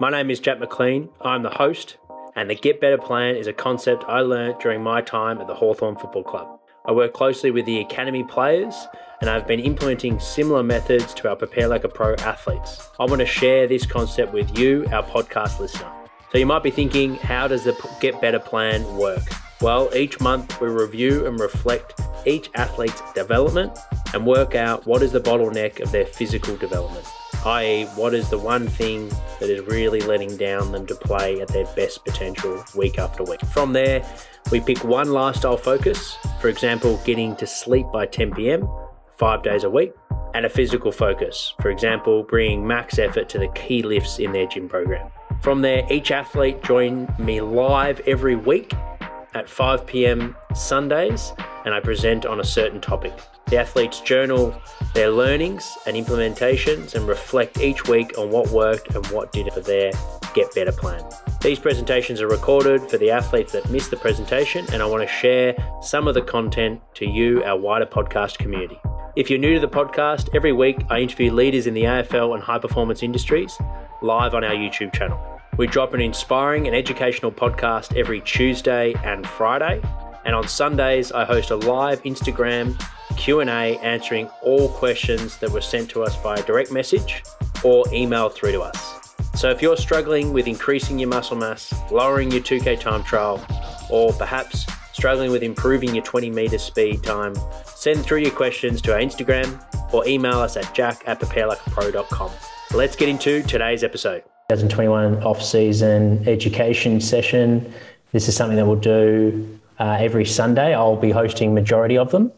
My name is Jack McLean. I'm the host, and the Get Better Plan is a concept I learnt during my time at the Hawthorn Football Club. I work closely with the academy players and I've been implementing similar methods to our Prepare Like a Pro athletes. I want to share this concept with you, our podcast listener. So you might be thinking, how does the Get Better plan work? Well, each month we review and reflect each athlete's development and work out what is the bottleneck of their physical development, i.e., what is the one thing that is really letting down them to play at their best potential week after week. From there, we pick one lifestyle focus, for example, getting to sleep by 10 pm, five days a week, and a physical focus, for example, bringing max effort to the key lifts in their gym program. From there, each athlete join me live every week at 5 pm Sundays, and I present on a certain topic. The athletes journal their learnings and implementations and reflect each week on what worked and what didn't for their Get Better plan. These presentations are recorded for the athletes that missed the presentation, and I want to share some of the content to you, our wider podcast community. If you're new to the podcast, every week I interview leaders in the AFL and high performance industries live on our YouTube channel. We drop an inspiring and educational podcast every Tuesday and Friday, and on Sundays I host a live Instagram Q&A answering all questions that were sent to us via direct message or email through to us. So if you're struggling with increasing your muscle mass, lowering your 2K time trial, or perhaps struggling with improving your 20 meter speed time, send through your questions to our Instagram or email us at jack at preparelikeapro.com. Let's get into today's episode. 2021 off-season education session. This is something that we'll do uh, every Sunday. I'll be hosting majority of them,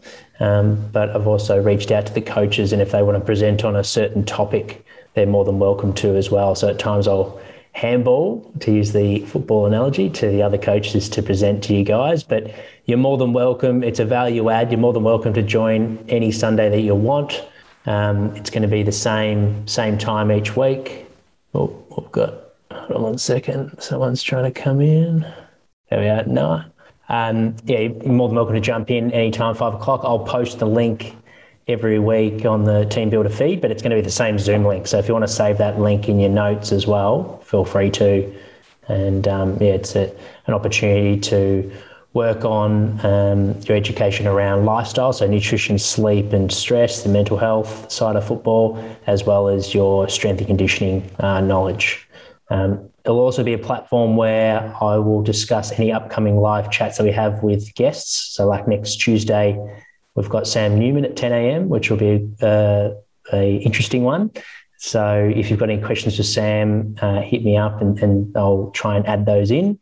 um, but I've also reached out to the coaches, and if they want to present on a certain topic, they're more than welcome to as well. So at times I'll handball, to use the football analogy, to the other coaches to present to you guys. But you're more than welcome. It's a value add. You're more than welcome to join any Sunday that you want. Um, it's going to be the same same time each week. Oh, we've got. Hold on one second. Someone's trying to come in. There we are. No. Um, yeah, you're more than welcome to jump in anytime, five o'clock. I'll post the link every week on the TeamBuildr feed, but it's going to be the same Zoom link. So if you want to save that link in your notes as well, feel free to. And um, yeah, it's a, an opportunity to work on um, your education around lifestyle, so nutrition, sleep, and stress, the mental health side of football, as well as your strength and conditioning uh, knowledge. Um, it'll also be a platform where I will discuss any upcoming live chats that we have with guests. So, like next Tuesday, we've got Sam Newman at 10 a.m., which will be uh, a interesting one. So, if you've got any questions for Sam, uh, hit me up and, and I'll try and add those in.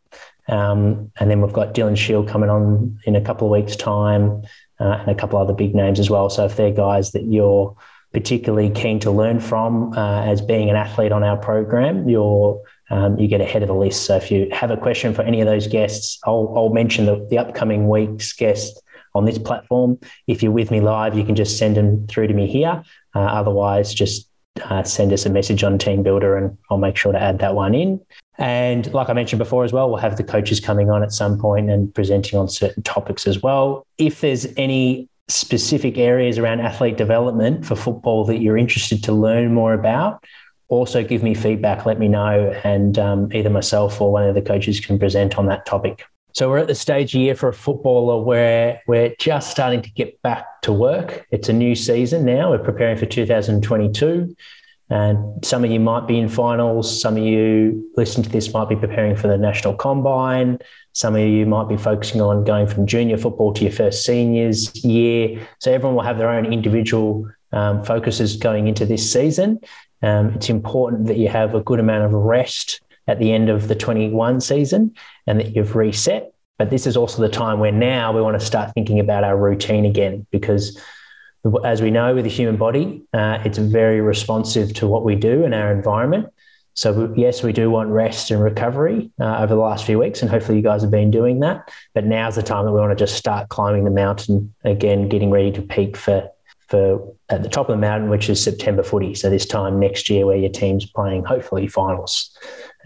Um, and then we've got Dylan Shiel coming on in a couple of weeks' time uh, and a couple other big names as well. So if they're guys that you're particularly keen to learn from uh, as being an athlete on our program, you're um, you get ahead of the list. So if you have a question for any of those guests, I'll, I'll mention the, the upcoming week's guest on this platform. If you're with me live, you can just send them through to me here. Uh, otherwise, just uh, send us a message on TeamBuildr and I'll make sure to add that one in. And like I mentioned before as well, we'll have the coaches coming on at some point and presenting on certain topics as well. If there's any specific areas around athlete development for football that you're interested to learn more about, also give me feedback, let me know, and um, either myself or one of the coaches can present on that topic. So we're at the stage year for a footballer where we're just starting to get back to work. It's a new season now. We're preparing for 2022. And some of you might be in finals. Some of you listen to this might be preparing for the national combine. Some of you might be focusing on going from junior football to your first seniors year. So everyone will have their own individual um, focuses going into this season. Um, it's important that you have a good amount of rest at the end of the 21 season and that you've reset. But this is also the time where now we want to start thinking about our routine again because, as we know, with the human body, uh, it's very responsive to what we do in our environment. So, yes, we do want rest and recovery uh, over the last few weeks, and hopefully, you guys have been doing that. But now's the time that we want to just start climbing the mountain again, getting ready to peak for for at the top of the mountain, which is September footy. So this time next year, where your team's playing hopefully finals.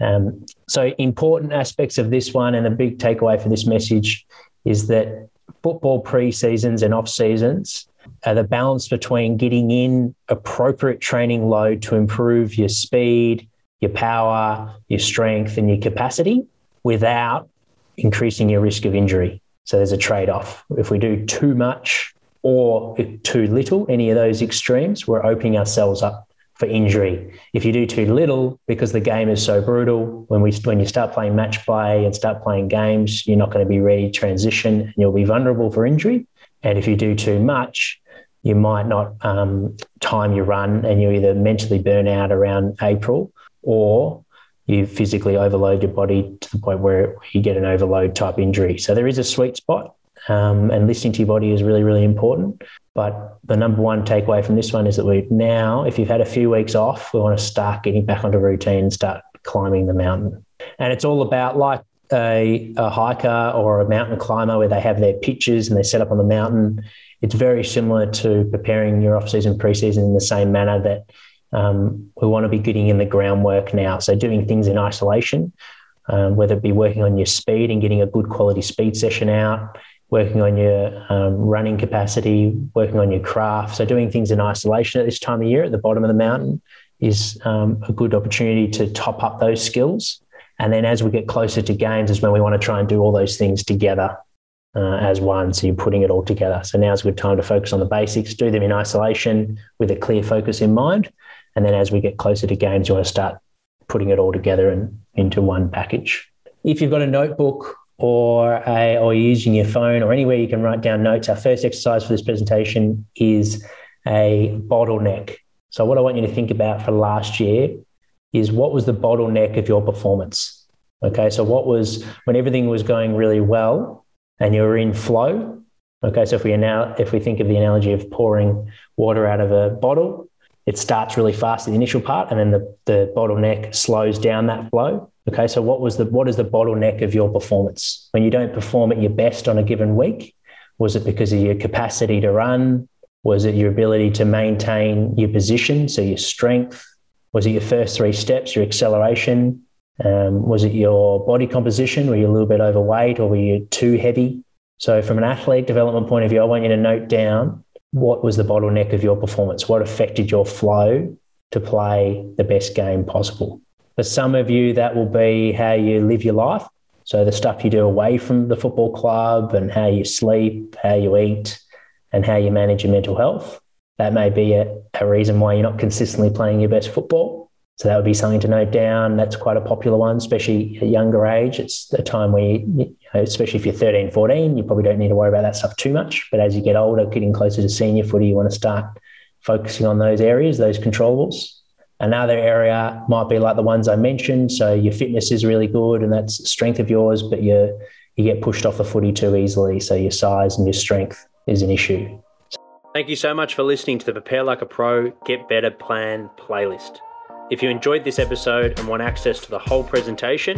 Um, so important aspects of this one, and a big takeaway for this message is that football pre seasons and off seasons are the balance between getting in appropriate training load to improve your speed, your power, your strength, and your capacity without increasing your risk of injury. So there's a trade off. If we do too much or too little, any of those extremes, we're opening ourselves up for injury. If you do too little, because the game is so brutal, when we when you start playing match play and start playing games, you're not going to be ready to transition, and you'll be vulnerable for injury. And if you do too much, you might not um, time your run, and you either mentally burn out around April, or you physically overload your body to the point where you get an overload type injury. So there is a sweet spot, um, and listening to your body is really, really important. But the number one takeaway from this one is that we now, if you've had a few weeks off, we want to start getting back onto routine and start climbing the mountain. And it's all about like a, a hiker or a mountain climber where they have their pitches and they set up on the mountain. It's very similar to preparing your off season, preseason in the same manner that um, we want to be getting in the groundwork now. So doing things in isolation, um, whether it be working on your speed and getting a good quality speed session out, working on your um, running capacity, working on your craft. So doing things in isolation at this time of year at the bottom of the mountain is um, a good opportunity to top up those skills. And then as we get closer to games is when we want to try and do all those things together uh, as one. So you're putting it all together. So now's a good time to focus on the basics, do them in isolation with a clear focus in mind. And then as we get closer to games, you want to start putting it all together and into one package. If you've got a notebook or a, or using your phone or anywhere you can write down notes, our first exercise for this presentation is a bottleneck. So what I want you to think about for last year is what was the bottleneck of your performance? Okay, so what was when everything was going really well and you were in flow? Okay, so if we now if we think of the analogy of pouring water out of a bottle, it starts really fast in the initial part and then the, the bottleneck slows down that flow. Okay, so what was the what is the bottleneck of your performance? When you don't perform at your best on a given week, was it because of your capacity to run? Was it your ability to maintain your position, so your strength? Was it your first three steps, your acceleration? Um, was it your body composition? Were you a little bit overweight or were you too heavy? So, from an athlete development point of view, I want you to note down what was the bottleneck of your performance? What affected your flow to play the best game possible? For some of you, that will be how you live your life. So, the stuff you do away from the football club and how you sleep, how you eat, and how you manage your mental health. That may be a, a reason why you're not consistently playing your best football. So that would be something to note down. That's quite a popular one, especially at younger age. It's the time where, you, especially if you're 13, 14, you probably don't need to worry about that stuff too much. But as you get older, getting closer to senior footy, you want to start focusing on those areas, those controllables. Another area might be like the ones I mentioned. So your fitness is really good and that's strength of yours, but you you get pushed off the footy too easily. So your size and your strength is an issue. Thank you so much for listening to the Prepare Like a Pro Get Better Plan playlist. If you enjoyed this episode and want access to the whole presentation,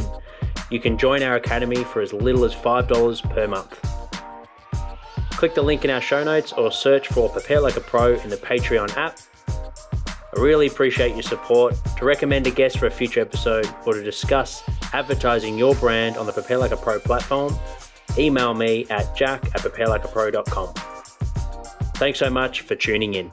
you can join our academy for as little as $5 per month. Click the link in our show notes or search for Prepare Like a Pro in the Patreon app I really appreciate your support. To recommend a guest for a future episode or to discuss advertising your brand on the Prepare Like a Pro platform, email me at jack at preparelikeapro.com. Thanks so much for tuning in.